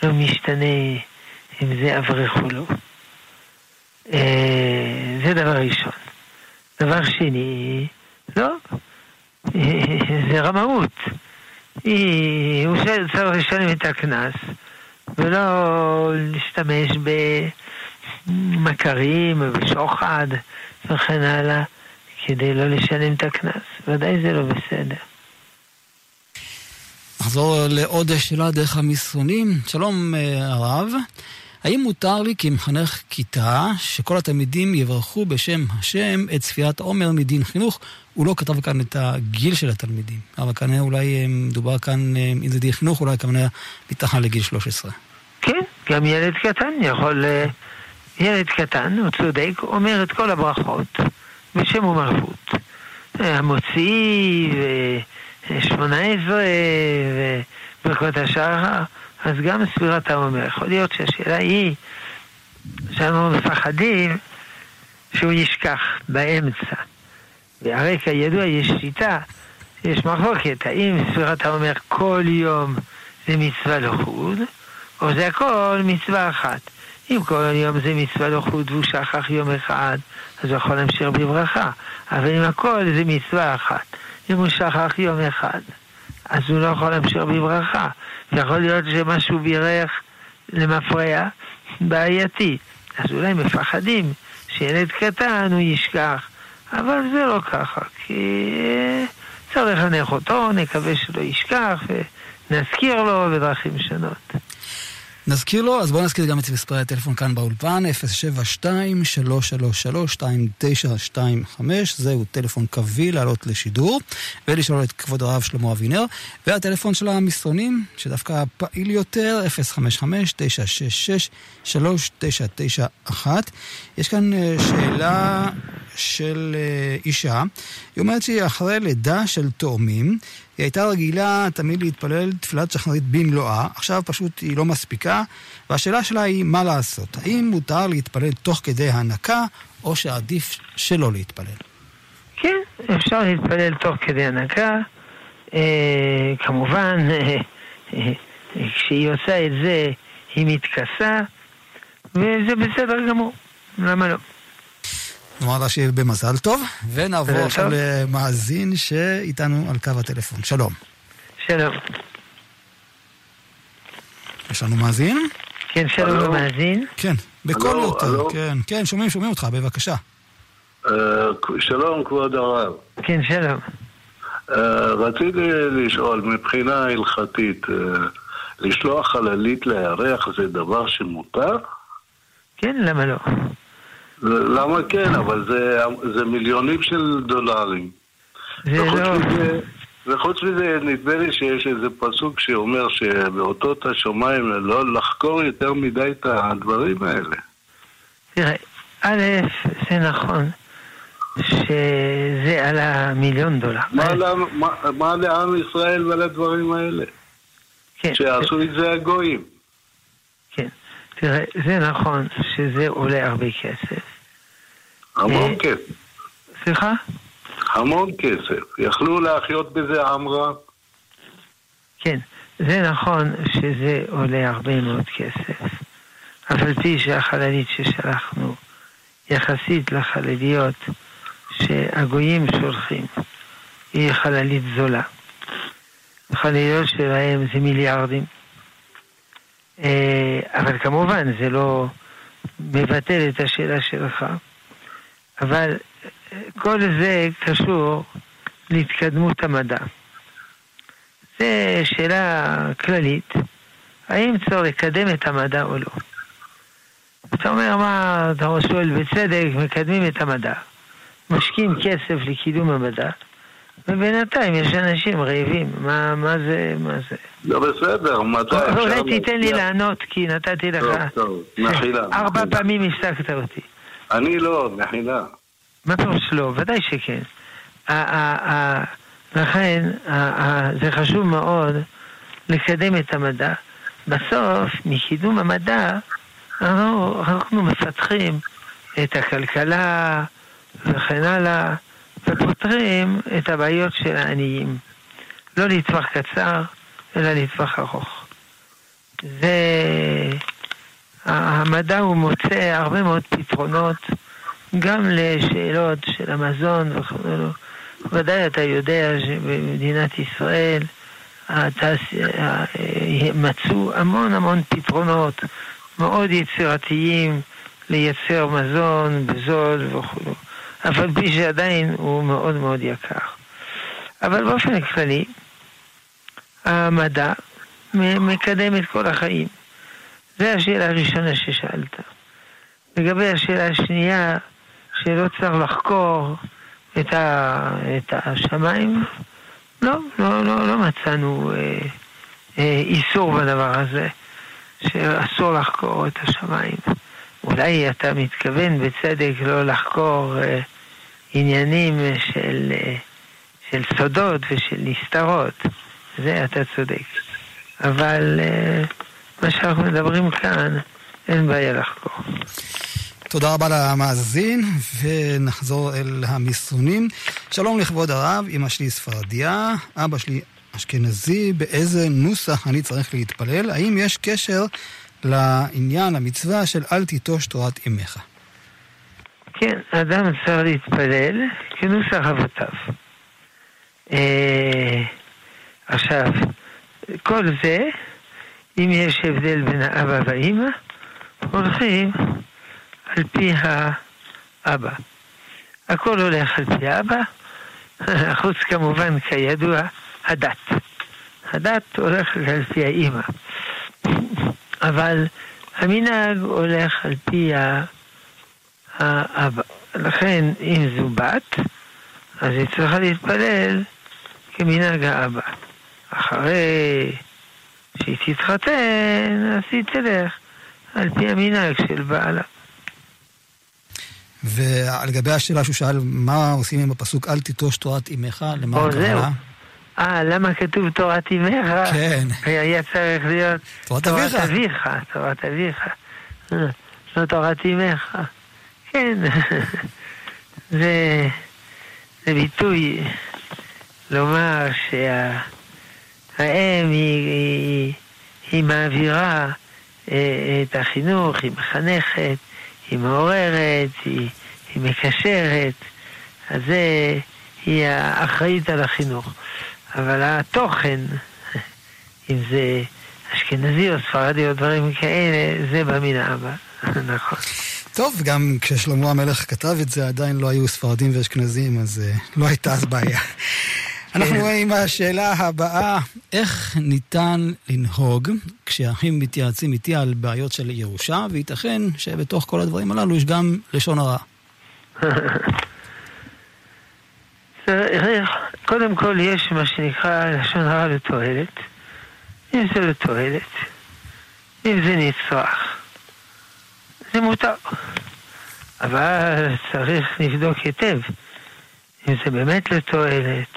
לא משתנה אם זה אברך או לא. אה, זה דבר ראשון. דבר שני, לא, [laughs] זה רמאות. הוא צריך לשלם את הקנס ולא להשתמש במכרים ובשוחד וכן הלאה כדי לא לשלם את הקנס. ודאי זה לא בסדר. נחזור לעוד שאלה דרך המסרונים. שלום אה, הרב, האם מותר לי כמחנך כיתה שכל התלמידים יברכו בשם השם את צפיית עומר מדין חינוך? הוא לא כתב כאן את הגיל של התלמידים, אבל כנראה אולי אה, מדובר כאן, אה, אם זה דין חינוך, אולי כנראה מתחת לגיל 13. כן, גם ילד קטן יכול... ילד קטן, הוא צודק, אומר את כל הברכות בשם ומרפות. המוציא ו... שמונה עשרה וברכות השחר, אז גם ספירת העומר. יכול להיות שהשאלה היא שאנחנו מפחדים שהוא ישכח באמצע. והרי כידוע יש שיטה, יש מחלוקת, האם ספירת העומר כל יום זה מצווה לחוד, או זה הכל מצווה אחת. אם כל יום זה מצווה לחוד והוא שכח יום אחד, אז הוא יכול להמשיך בברכה. אבל אם הכל זה מצווה אחת. אם הוא שכח יום אחד, אז הוא לא יכול להמשיך בברכה. יכול להיות שמשהו בירך למפרע בעייתי. אז אולי מפחדים שילד קטן הוא ישכח, אבל זה לא ככה, כי צריך לחנך אותו, נקווה שלא ישכח, ונזכיר לו בדרכים שונות. נזכיר לו, אז בואו נזכיר גם את מספרי הטלפון כאן באולפן, 072-333-2925, זהו טלפון קווי לעלות לשידור, ולשאול את כבוד הרב שלמה אבינר, והטלפון של המסרונים, שדווקא פעיל יותר, 055-966-3991. יש כאן אה, שאלה של אה, אישה, היא אומרת שהיא אחרי לידה של תאומים, היא הייתה רגילה תמיד להתפלל תפילת שחרית במלואה, עכשיו פשוט היא לא מספיקה, והשאלה שלה היא מה לעשות. האם מותר להתפלל תוך כדי הנקה, או שעדיף שלא להתפלל? כן, אפשר להתפלל תוך כדי הנקה. אה, כמובן, אה, אה, כשהיא עושה את זה, היא מתכסה, וזה בסדר גמור. למה לא? נאמר לה שיהיה במזל טוב, ונעבור עכשיו טוב. למאזין שאיתנו על קו הטלפון. שלום. שלום. יש לנו מאזין? כן, שלום? למאזין. כן, בקול יותר. הלו? כן, כן, שומעים, שומעים אותך, בבקשה. אה, שלום כבוד הרב. כן, שלום. אה, רציתי לשאול, מבחינה הלכתית, אה, לשלוח חללית לירח זה דבר שמותר? כן, למה לא? למה כן? אבל זה, זה מיליונים של דולרים. זה וחוץ לא... מזה, וחוץ מזה, נדמה לי שיש איזה פסוק שאומר שבאותות השמיים לא לחקור יותר מדי את הדברים האלה. תראה, א', זה נכון שזה על המיליון דולר. מה, לעם- מה, מה לעם ישראל ולדברים האלה? כן, שעשו את זה הגויים. כן. תראה, זה נכון שזה עולה הרבה כסף. המון אה, כסף. סליחה? המון כסף. יכלו להחיות בזה עם רב. כן. זה נכון שזה עולה הרבה מאוד כסף. אף על פי שהחללית ששלחנו, יחסית לחלליות שהגויים שולחים, היא חללית זולה. החלליות שלהם זה מיליארדים. אה, אבל כמובן זה לא מבטל את השאלה שלך. אבל אה, כל זה קשור להתקדמות המדע. זו שאלה כללית, האם צריך לקדם את המדע או לא. אתה אומר, מה, אתה שואל בצדק, מקדמים את המדע. משקיעים כסף לקידום המדע, ובינתיים יש אנשים רעבים. מה, מה זה, מה זה? לא בסדר, מתי אפשר... אולי תיתן לי? לענות, כי נתתי לך... טוב, טוב, מחילה. ארבע. פעמים הפסקת אותי. אני לא, מחילה. מה פירוש לא? ודאי שכן. לכן, זה חשוב מאוד לקדם את המדע. בסוף, מקידום המדע, אנחנו מפתחים את הכלכלה וכן הלאה, ופותרים את הבעיות של העניים. לא לטווח קצר, אלא לטווח ארוך. זה... המדע הוא מוצא הרבה מאוד פתרונות, גם לשאלות של המזון וכו'. ודאי אתה יודע שבמדינת ישראל התעשייה, מצאו המון המון פתרונות מאוד יצירתיים לייצר מזון בזול וכו'. אף על פי שעדיין הוא מאוד מאוד יקר. אבל באופן כללי, המדע מקדם את כל החיים. זו השאלה הראשונה ששאלת. לגבי השאלה השנייה, שלא צריך לחקור את, ה, את השמיים, לא, לא, לא, לא מצאנו אה, אה, איסור בדבר הזה, שאסור לחקור את השמיים. אולי אתה מתכוון בצדק לא לחקור אה, עניינים של, אה, של סודות ושל נסתרות, זה אתה צודק. אבל אה, מה שאנחנו מדברים כאן, אין בעיה לחקור. תודה רבה למאזין, ונחזור אל המסרונים. שלום לכבוד הרב, אמא שלי ספרדיה, אבא שלי אשכנזי, באיזה נוסח אני צריך להתפלל? האם יש קשר לעניין, למצווה של אל תיטוש תורת אמך? כן, אדם צריך להתפלל כנוסח אבותיו. אה, עכשיו, כל זה, אם יש הבדל בין האבא והאימא, הולכים על פי האבא. הכל הולך על פי האבא, חוץ כמובן, כידוע, הדת. הדת הולכת על פי האימא. אבל המנהג הולך על פי האבא. לכן, אם זו בת, אז היא צריכה להתפלל כמנהג האבא. אחרי שהיא תתחתן, אז היא תלך על פי המנהג של בעלה. ולגבי השאלה שהוא שאל, מה עושים עם הפסוק אל תיטוש תורת אמך, למה הכוונה? אה, למה כתוב תורת אמך? כן. היה צריך להיות תורת אביך. תורת אביך, תורת אביך. אה, לא תורת אמך. כן. [laughs] זה, זה ביטוי לומר שהאם היא, היא, היא מעבירה אה, את החינוך, היא מחנכת, היא מעוררת, היא, היא מקשרת, אז זה, היא האחראית על החינוך. אבל התוכן, אם זה אשכנזי או ספרדי או דברים כאלה, זה בא מן האבא, [laughs] נכון. טוב, גם כששלמה המלך כתב את זה, עדיין לא היו ספרדים ואשכנזים, אז uh, לא הייתה אז בעיה. אנחנו כן. עם השאלה הבאה, איך ניתן לנהוג כשאחים מתייעצים איתי על בעיות של ירושה, וייתכן שבתוך כל הדברים הללו יש גם לשון הרע. [laughs] קודם כל יש מה שנקרא לשון הרע לתועלת. אם זה לתועלת, אם זה נצרך, זה מותר. אבל צריך לבדוק היטב אם זה באמת לתועלת.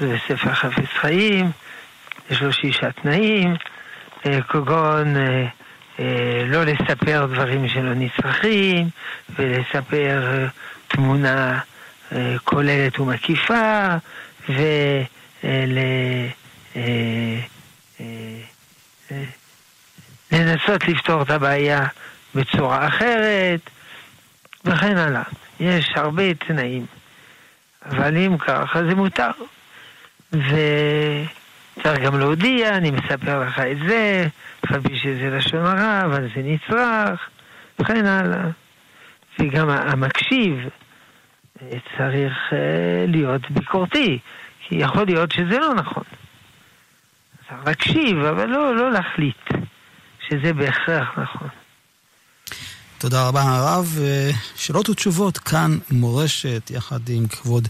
אז בספר חפץ חיים יש לו שישה תנאים, אה, כגון אה, אה, לא לספר דברים שלא נצרכים, ולספר תמונה כוללת ומקיפה, ולנסות לפתור את הבעיה בצורה אחרת, וכן הלאה. יש הרבה תנאים. אבל אם ככה זה מותר. וצריך גם להודיע, אני מספר לך את זה, אף שזה לשון הרע, אבל זה נצרך, וכן הלאה. וגם המקשיב אה, צריך אה, להיות ביקורתי, כי יכול להיות שזה לא נכון. צריך להקשיב, אבל לא, לא להחליט שזה בהכרח נכון. תודה רבה הרב. שאלות ותשובות כאן מורשת יחד עם כבוד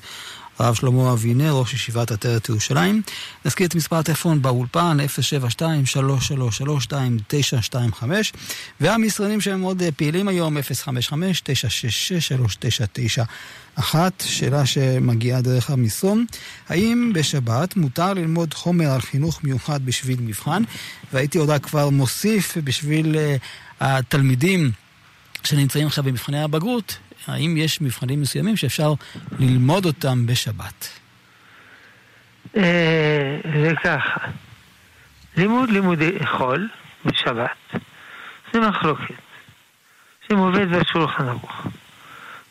הרב שלמה אבינר, ראש ישיבת עטרת ירושלים. נזכיר את מספר הטלפון באולפן 072-333-2925 והמשרדים שהם מאוד אה, פעילים היום 055-966-3991 שאלה שמגיעה דרך המסרון האם בשבת מותר ללמוד חומר על חינוך מיוחד בשביל מבחן? והייתי עוד כבר מוסיף בשביל uh, התלמידים שנמצאים עכשיו במבחני הבגרות, האם יש מבחנים מסוימים שאפשר ללמוד אותם בשבת? אה, זה ככה, לימוד לימודי חול בשבת זה מחלוקת שמובאת בשולחן ערוך.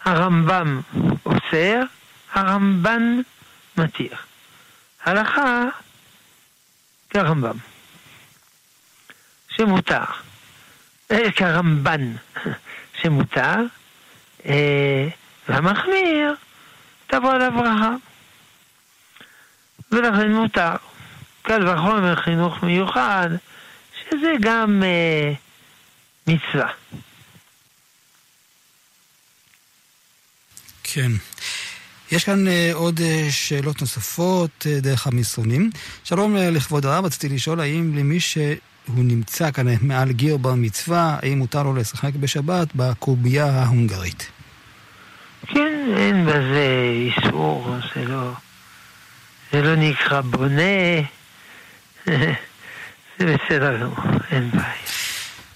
הרמב"ם אוסר, הרמב"ן מתיר. הלכה כרמב"ם, שמותר, אה, כרמב"ן, שמותר, והמחמיר, תבוא עליו ברכה. ולכן מותר. קל וחומר חינוך מיוחד, שזה גם אה, מצווה. כן. יש כאן uh, עוד uh, שאלות נוספות uh, דרך המסרונים. שלום uh, לכבוד הרב, רציתי לשאול האם למי ש... הוא נמצא כאן מעל גיר בר מצווה, האם מותר לו לשחק בשבת בקובייה ההונגרית? כן, אין בזה איסור, זה לא, זה לא נקרא בונה, [laughs] זה בסדר גמור, אין בעיה.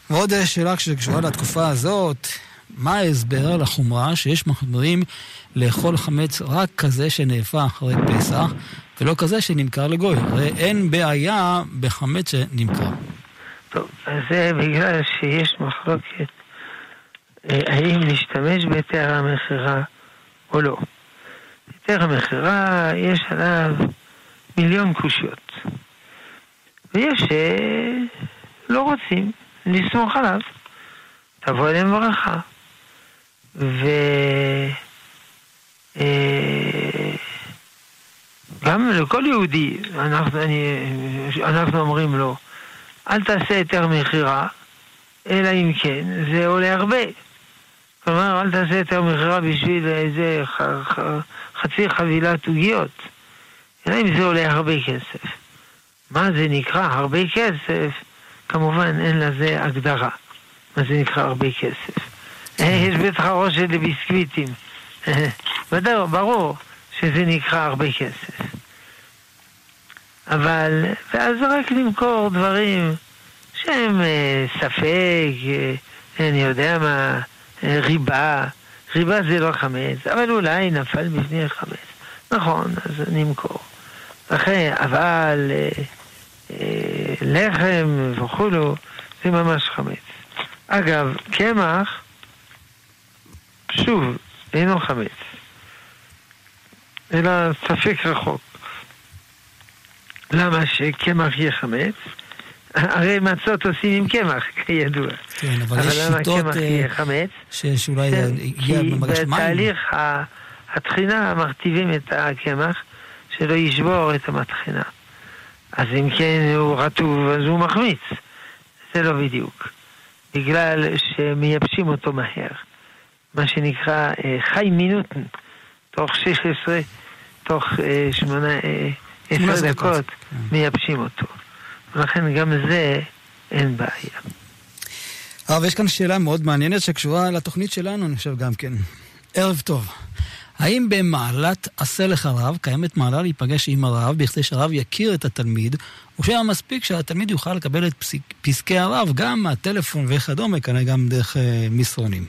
ועוד שאלה שקשורה לתקופה הזאת, מה ההסבר לחומרה שיש מחמירים לאכול חמץ רק כזה שנאפה אחרי פסח, ולא כזה שנמכר לגוי? הרי אין בעיה בחמץ שנמכר. טוב, אז זה בגלל שיש מחלוקת האם להשתמש בהיתר המכירה או לא. היתר המכירה, יש עליו מיליון קושיות. ויש שלא רוצים לסמוך עליו. תבוא אליהם ברכה. ו... אה, לכל יהודי, אנחנו, אני, אנחנו אומרים לו, אל תעשה היתר מכירה, אלא אם כן, זה עולה הרבה. כלומר, אל תעשה יותר מכירה בשביל איזה ח, ח, חצי חבילת עוגיות. אלא אם זה עולה הרבה כסף. מה זה נקרא הרבה כסף? כמובן אין לזה הגדרה. מה זה נקרא הרבה כסף? יש בטח רושת לביסקוויטים. [laughs] ודאי, ברור שזה נקרא הרבה כסף. אבל, ואז רק למכור דברים שהם אה, ספק, אה, אני יודע מה, אה, ריבה, ריבה זה לא חמץ, אבל אולי נפל בפני חמץ. נכון, אז נמכור. אחרי, אבל אה, אה, לחם וכולו, זה ממש חמץ. אגב, קמח, שוב, אינו חמץ, אלא ספק רחוק. למה שקמח יהיה חמץ? הרי מצות עושים עם קמח, כידוע. כן, אבל, אבל יש שיטות... אבל למה קמח יהיה חמץ? שיש אולי כן. כי בתהליך הטחינה מרטיבים את הקמח, שלא ישבור את המטחינה. אז אם כן הוא רטוב, אז הוא מחמיץ. זה לא בדיוק. בגלל שמייבשים אותו מהר. מה שנקרא אה, חי מינוטן, תוך 16, תוך 8, אה, 10 אה, דקות כן. מייבשים אותו. ולכן גם זה אין בעיה. הרב, יש כאן שאלה מאוד מעניינת שקשורה לתוכנית שלנו, אני חושב גם כן. ערב טוב. האם במעלת עשה לך רב קיימת מעלה להיפגש עם הרב בכדי שהרב יכיר את התלמיד, או שהיה מספיק שהתלמיד יוכל לקבל את פסק, פסקי הרב גם מהטלפון וכדומה, כנראה גם דרך אה, מסרונים?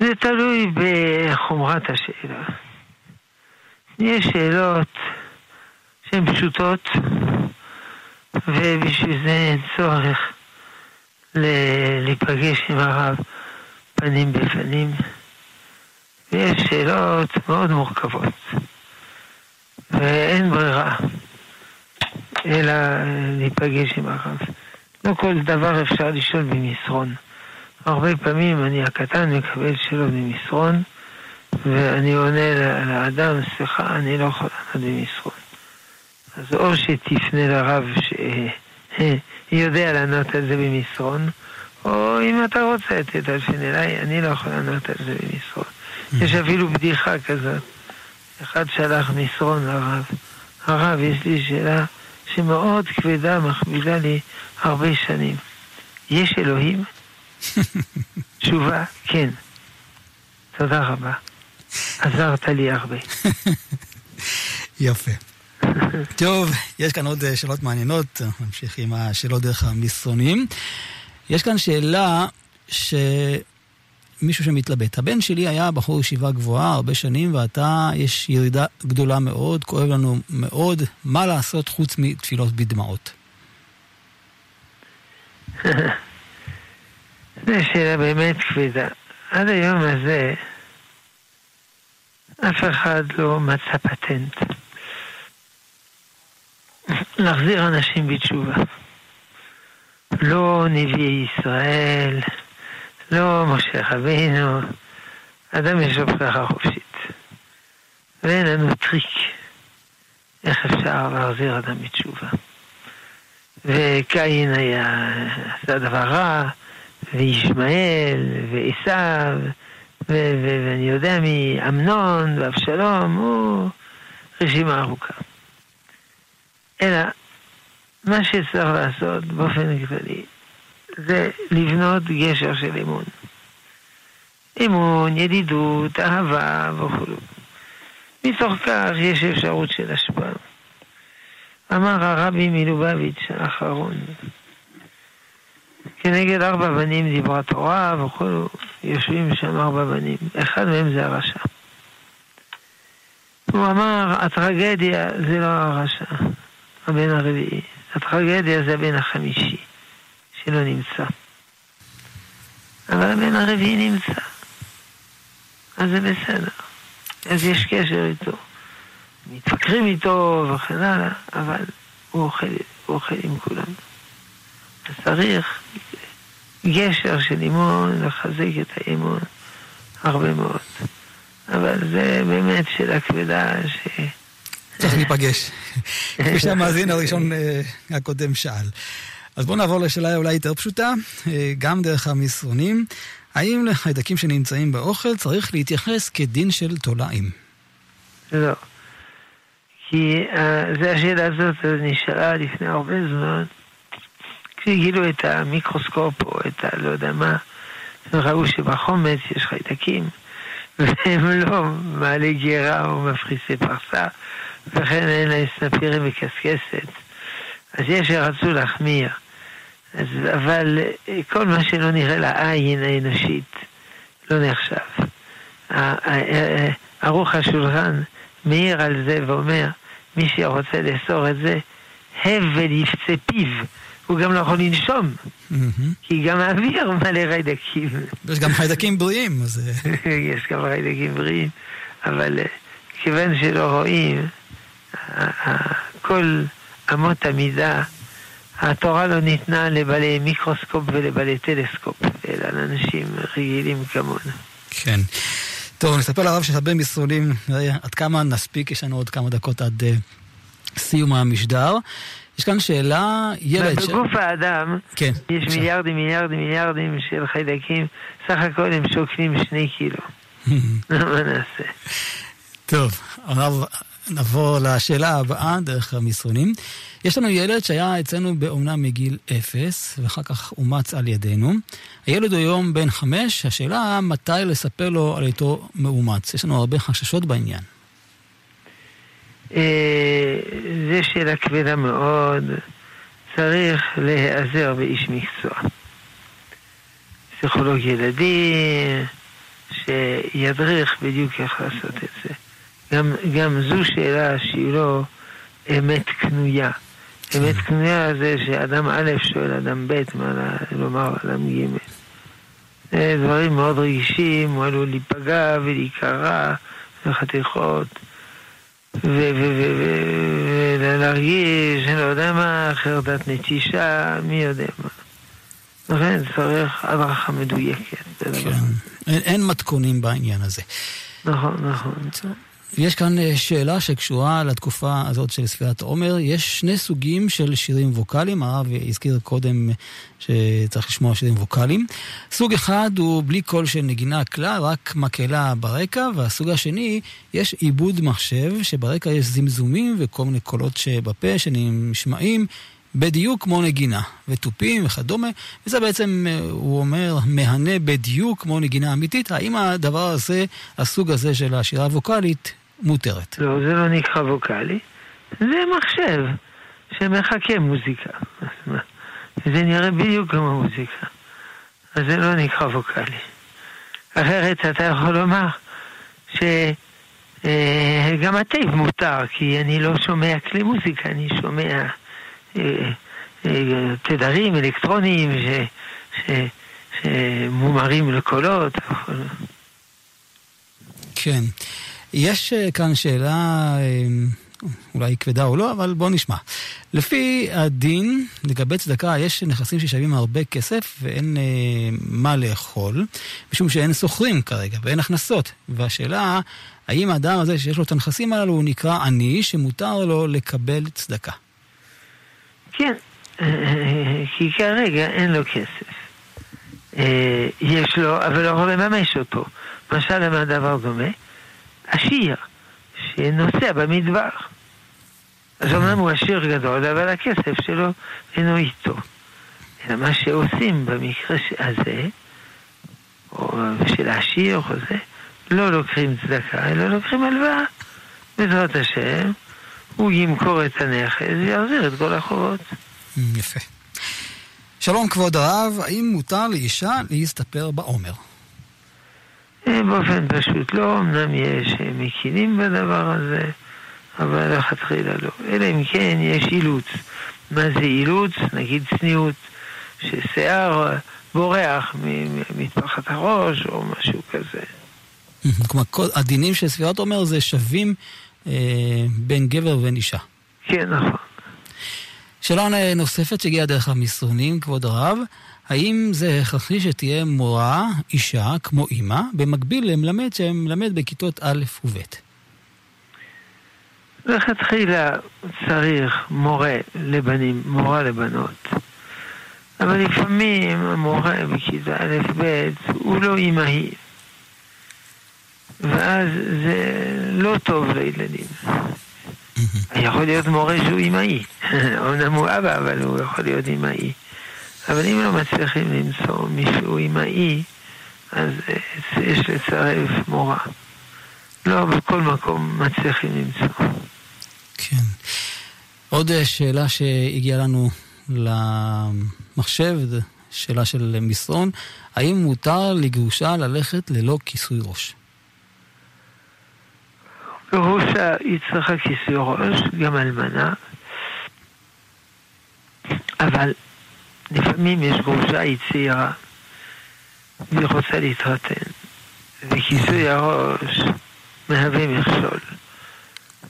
זה תלוי בחומרת השאלה. יש שאלות שהן פשוטות, ובשביל זה אין צורך להיפגש עם הרב פנים בפנים. ויש שאלות מאוד מורכבות, ואין ברירה אלא להיפגש עם הרב. לא כל דבר אפשר לשאול במסרון. הרבה פעמים אני הקטן מקבל שאלות במסרון, ואני עונה לאדם, סליחה, אני לא יכול לענות במסרון. אז או שתפנה לרב שיודע לענות על זה במסרון, או אם אתה רוצה, תטלפן אליי, אני לא יכול לענות על זה במסרון. יש אפילו בדיחה כזאת. אחד שלח מסרון לרב. הרב, יש לי שאלה שמאוד כבדה, מכבידה לי הרבה שנים. יש אלוהים? [laughs] תשובה, כן. תודה רבה. עזרת לי הרבה. [laughs] יפה. טוב, יש כאן עוד אה, שאלות מעניינות, נמשיך עם השאלות דרך המסרונים. יש כאן שאלה שמישהו שמתלבט. הבן שלי היה בחור ישיבה גבוהה הרבה שנים, ועתה יש ירידה גדולה מאוד, כואב לנו מאוד. מה לעשות חוץ מתפילות בדמעות? [laughs] זו שאלה באמת כבדה. עד היום הזה אף אחד לא מצא פטנט. להחזיר אנשים בתשובה. לא נביאי ישראל, לא משה רבינו, אדם יש לו בחירה חופשית. ואין לנו טריק איך אפשר להחזיר אדם בתשובה. וקין היה, עשה דבר רע, וישמעאל, ועשיו, ואני יודע מי, אמנון, ואבשלום, הוא רשימה ארוכה. אלא מה שצריך לעשות באופן כללי זה לבנות גשר של אמון. אמון, ידידות, אהבה וכו'. מתוך כך יש אפשרות של השפעה. אמר הרבי מלובביץ' האחרון, כנגד ארבע בנים דיברה תורה וכו', יושבים שם ארבע בנים, אחד מהם זה הרשע. הוא אמר, הטרגדיה זה לא הרשע, הבן הרביעי. הטרגדיה זה הבן החמישי, שלא נמצא. אבל הבן הרביעי נמצא. אז זה בסדר. אז יש קשר איתו. מתווכחים איתו וכן הלאה, אבל הוא אוכל, הוא אוכל עם כולם. אז צריך גשר של אימון, לחזק את האימון הרבה מאוד. אבל זה באמת שאלה כבדה ש... צריך להיפגש. [laughs] כפי שהמאזין הראשון אה, הקודם שאל. אז בואו נעבור לשאלה אולי יותר פשוטה, אה, גם דרך המסרונים. האם לחיידקים שנמצאים באוכל צריך להתייחס כדין של תולעים? לא. כי uh, השאלה הזאת נשאלה לפני הרבה זמן, כשגילו את המיקרוסקופ או את ה... לא יודע מה, הם ראו שבחומץ יש חיידקים, [laughs] והם לא מעלי גרה או מפחיסי פרסה, וכן אין להם סנפירים וקשקשת. אז יש שרצו להחמיר. אז, אבל כל מה שלא נראה לעין האנושית לא נחשב. ערוך השולחן מעיר על זה ואומר, מי שרוצה לאסור את זה, הבל יפצה פיו. הוא גם לא יכול לנשום, כי גם האוויר מלא חיידקים. יש גם חיידקים בריאים, אז... [laughs] יש גם חיידקים בריאים, אבל כיוון שלא רואים, כל אמות המידה, התורה לא ניתנה לבעלי מיקרוסקופ ולבעלי טלסקופ, אלא לאנשים רגילים כמונו. כן. טוב, נספר לרב שיש הרבה מסרונים, עד כמה נספיק, יש לנו עוד כמה דקות עד uh, סיום המשדר. יש כאן שאלה, ילד... בגוף ש... האדם כן, יש עכשיו. מיליארדים, מיליארדים, מיליארדים של חיידקים, סך הכל הם שוקלים שני קילו. [laughs] מה נעשה? טוב, הרב, נעבור לשאלה הבאה דרך המסרונים. יש לנו ילד שהיה אצלנו באומנה מגיל אפס, ואחר כך אומץ על ידינו. הילד הוא היום בן חמש, השאלה מתי לספר לו על היותו מאומץ. יש לנו הרבה חששות בעניין. אה, זו שאלה כבדה מאוד. צריך להיעזר באיש מקצוע. פסיכולוג ילדי, שידריך בדיוק איך לעשות את זה. גם, גם זו שאלה שהיא לא אמת קנויה. אמת קנויה זה שאדם א' שואל אדם ב' מה לומר אדם ג'. זה דברים מאוד רגישים, הוא עלול להיפגע ולהיקרע לחתיכות. ולהרגיש, אני לא יודע מה, חרדת נטישה, מי יודע מה. לכן צריך הדרכה מדויקת. כן, אין, אין מתכונים בעניין הזה. נכון, נכון. יש כאן אה, שאלה שקשורה לתקופה הזאת של ספירת עומר. יש שני סוגים של שירים ווקאליים, הרב הזכיר קודם שצריך לשמוע שירים ווקאליים. סוג אחד הוא בלי קול של נגינה כלל, רק מקהלה ברקע, והסוג השני, יש עיבוד מחשב, שברקע יש זמזומים וכל מיני קולות שבפה שנשמעים. בדיוק כמו נגינה, ותופים וכדומה, וזה בעצם, אה, הוא אומר, מהנה בדיוק כמו נגינה אמיתית. האם הדבר הזה, הסוג הזה של השירה הווקאלית, מותרת. לא, זה לא נקרא ווקאלי, זה מחשב שמחכה מוזיקה. זה נראה בדיוק כמו מוזיקה. אז זה לא נקרא ווקאלי. אחרת אתה יכול לומר שגם אה, הטייפ מותר, כי אני לא שומע כלי מוזיקה, אני שומע אה, אה, תדרים אלקטרוניים שמומרים לקולות. כן. יש אה, כאן שאלה, אה, אולי כבדה או לא, אבל בואו נשמע. לפי הדין, לגבי צדקה, יש נכסים ששווים הרבה כסף ואין אה, מה לאכול, משום שאין שוכרים כרגע ואין הכנסות. והשאלה, האם האדם הזה שיש לו את הנכסים הללו הוא נקרא עני, שמותר לו לקבל צדקה? כן, כי כרגע אין לו כסף. יש לו, אבל לא יכול לממש אותו. משל למה דבר דומה? עשיר, שנוסע במדבר. אז אמנם הוא עשיר גדול, אבל הכסף שלו אינו איתו. אלא מה שעושים במקרה הזה, או של העשיר או זה, לא לוקחים צדקה, אלא לוקחים הלוואה. בעזרת השם, הוא ימכור את הנכס ויחזיר את כל החובות. יפה. שלום כבוד הרב, האם מותר לאישה להסתפר בעומר? באופן פשוט לא, אמנם יש מקינים בדבר הזה, אבל לכתחילה לא. אלא אם כן יש אילוץ. מה זה אילוץ? נגיד צניעות, ששיער בורח מטפחת הראש או משהו כזה. כלומר, הדינים של ספירת עומר זה שווים אה, בין גבר ובין אישה. כן, נכון. שאלה נוספת שהגיעה דרך המסרונים, כבוד הרב, האם זה הכרחי שתהיה מורה, אישה, כמו אימא, במקביל למלמד שמלמד בכיתות א' וב'? לכתחילה צריך מורה לבנים, מורה לבנות, אבל לפעמים המורה בכיתה א'-ב' הוא לא אימהי. ואז זה לא טוב לילדים. יכול להיות מורה שהוא אימהי. [laughs] אומנם הוא אבא, אבל הוא יכול להיות אימהי. אבל אם לא מצליחים למצוא מישהו אימהי, אז אה, יש לצרף מורה. לא בכל מקום מצליחים למצוא. כן. עוד אה, שאלה שהגיעה לנו למחשב, שאלה של מסרון, האם מותר לגרושה ללכת ללא כיסוי ראש? גרושה היא צריכה כיסוי ראש, גם אלמנה, אבל לפעמים יש גרושה, היא צעירה, והיא רוצה להתחתן, וכיסוי הראש מהווה מכשול.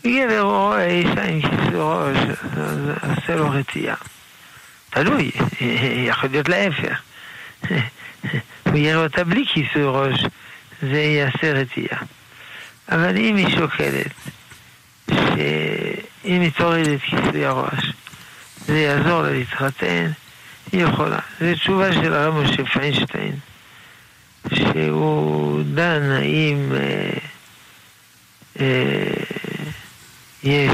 גבר רואה אישה עם כיסוי ראש, עושה לו רתיעה. תלוי, יכול להיות להפך. הוא יראה אותה בלי כיסוי ראש, זה יעשה רתיעה. אבל אם היא שוקלת, שאם היא תוריד את כיסוי הראש, זה יעזור לה להתחתן, היא יכולה. זו תשובה של הרב משה פיינשטיין, שהוא דן האם אה, אה, יש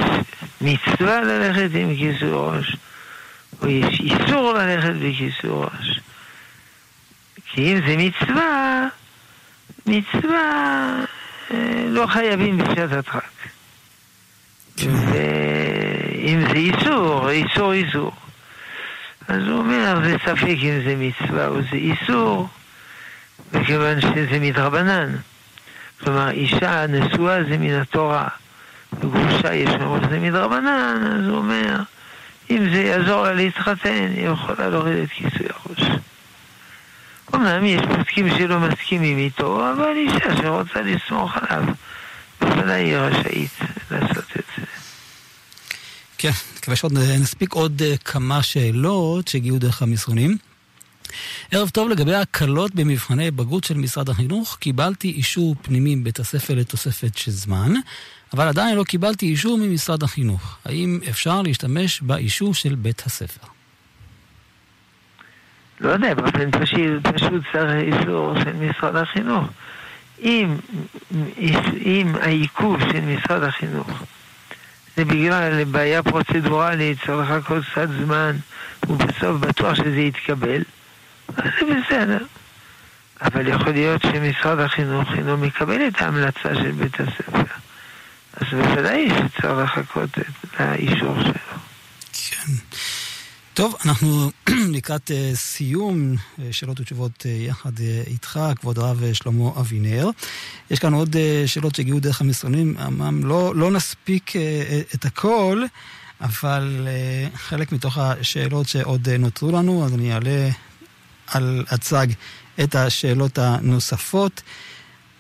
מצווה ללכת עם כיסוי ראש, או יש איסור ללכת בכיסוי ראש. כי אם זה מצווה, מצווה אה, לא חייבים בשעת הדחק. ואם זה איסור, איסור איסור. אז הוא אומר, זה ספק אם זה מצווה או זה איסור, מכיוון שזה מדרבנן. כלומר, אישה נשואה זה מן התורה, וגרושה יש מראש זה מדרבנן, אז הוא אומר, אם זה יעזור לה להתחתן, היא יכולה להוריד את כיסוי הראש. אמנם יש פוסקים שלא מסכימים איתו, אבל אישה שרוצה לסמוך עליו, בוודאי היא רשאית לעשות. כן, מקווה שעוד נספיק עוד אה, כמה שאלות שהגיעו דרך המסרונים. ערב טוב לגבי הקלות במבחני בגרות של משרד החינוך. קיבלתי אישור פנימי בבית הספר לתוספת של זמן, אבל עדיין לא קיבלתי אישור ממשרד החינוך. האם אפשר להשתמש באישור של בית הספר? לא יודע, באופן פשוט, פשוט צריך אישור של משרד החינוך. אם, אם העיכוב של משרד החינוך זה בגלל בעיה פרוצדורלית, צריך לחכות קצת זמן, ובסוף בטוח שזה יתקבל, אז זה בסדר. אבל יכול להיות שמשרד החינוך אינו מקבל את ההמלצה של בית הספר. אז בוודאי שצריך לחכות לאישור שלו. טוב, אנחנו [clears throat] לקראת uh, סיום uh, שאלות ותשובות uh, יחד איתך, כבוד הרב שלמה אבינר. יש כאן עוד שאלות שהגיעו דרך המסרונים, אמנם לא, לא נספיק את הכל, אבל חלק מתוך השאלות שעוד נותרו לנו, אז אני אעלה על הצג את השאלות הנוספות.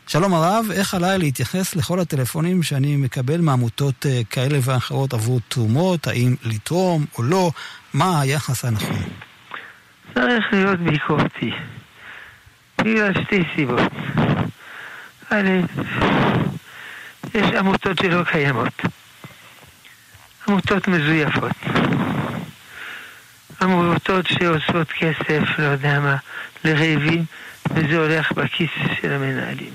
שלום הרב, איך עליי להתייחס לכל הטלפונים שאני מקבל מעמותות כאלה ואחרות עבור תרומות? האם לתרום או לא? מה היחס הנכון? צריך להיות ביקורתי. בגלל שתי סיבות. א', יש עמותות שלא קיימות. עמותות מזויפות. עמותות שעושות כסף, לא יודע מה, לרעבים, וזה הולך בכיס של המנהלים.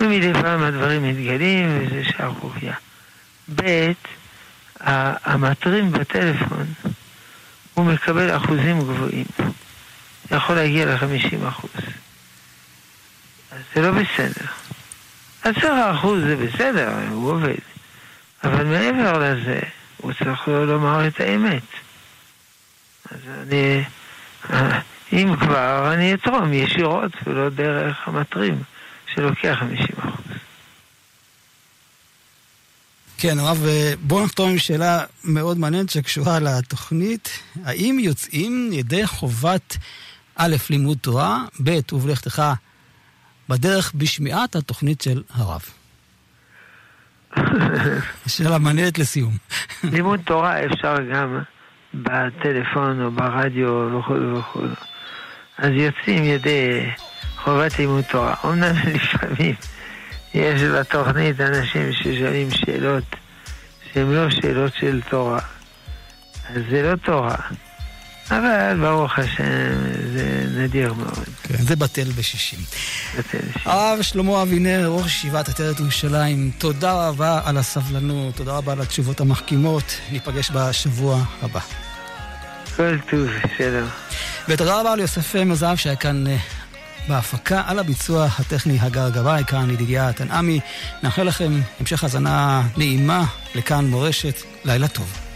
ומדי פעם הדברים מתגלים וזה שערוריה. ב', המטרים בטלפון, הוא מקבל אחוזים גבוהים. יכול להגיע ל-50 אחוז. אז זה לא בסדר. עשרה אחוז זה בסדר, הוא עובד. אבל מעבר לזה, הוא צריך לומר את האמת. אז אני, אם כבר, אני אתרום ישירות ולא דרך המטרים שלוקח 50 אחוז. כן, הרב, בואו נחתום עם שאלה מאוד מעניינת שקשורה לתוכנית. האם יוצאים ידי חובת א', לימוד תורה, ב', ובלכתך בדרך בשמיעת התוכנית של הרב? [laughs] שאלה מעניינת לסיום. לימוד תורה אפשר גם בטלפון או ברדיו וכו' וכו'. אז יוצאים ידי חובת לימוד תורה. אמנם [laughs] לפעמים יש בתוכנית אנשים ששואלים שאלות שהן לא שאלות של תורה. אז זה לא תורה. אבל ברוך השם, זה נדיר מאוד. כן, זה בטל בשישים. בטל בשישים. הרב שלמה אבינר, ראש ישיבת עטרת ירושלים, תודה רבה על הסבלנות, תודה רבה על התשובות המחכימות, ניפגש בשבוע הבא. כל טוב, שלום. ותודה רבה ליוסף מזהב שהיה כאן אה, בהפקה, על הביצוע הטכני הגר גבאי, כאן ידידיה תנעמי. נאחל לכם המשך האזנה נעימה לכאן מורשת, לילה טוב.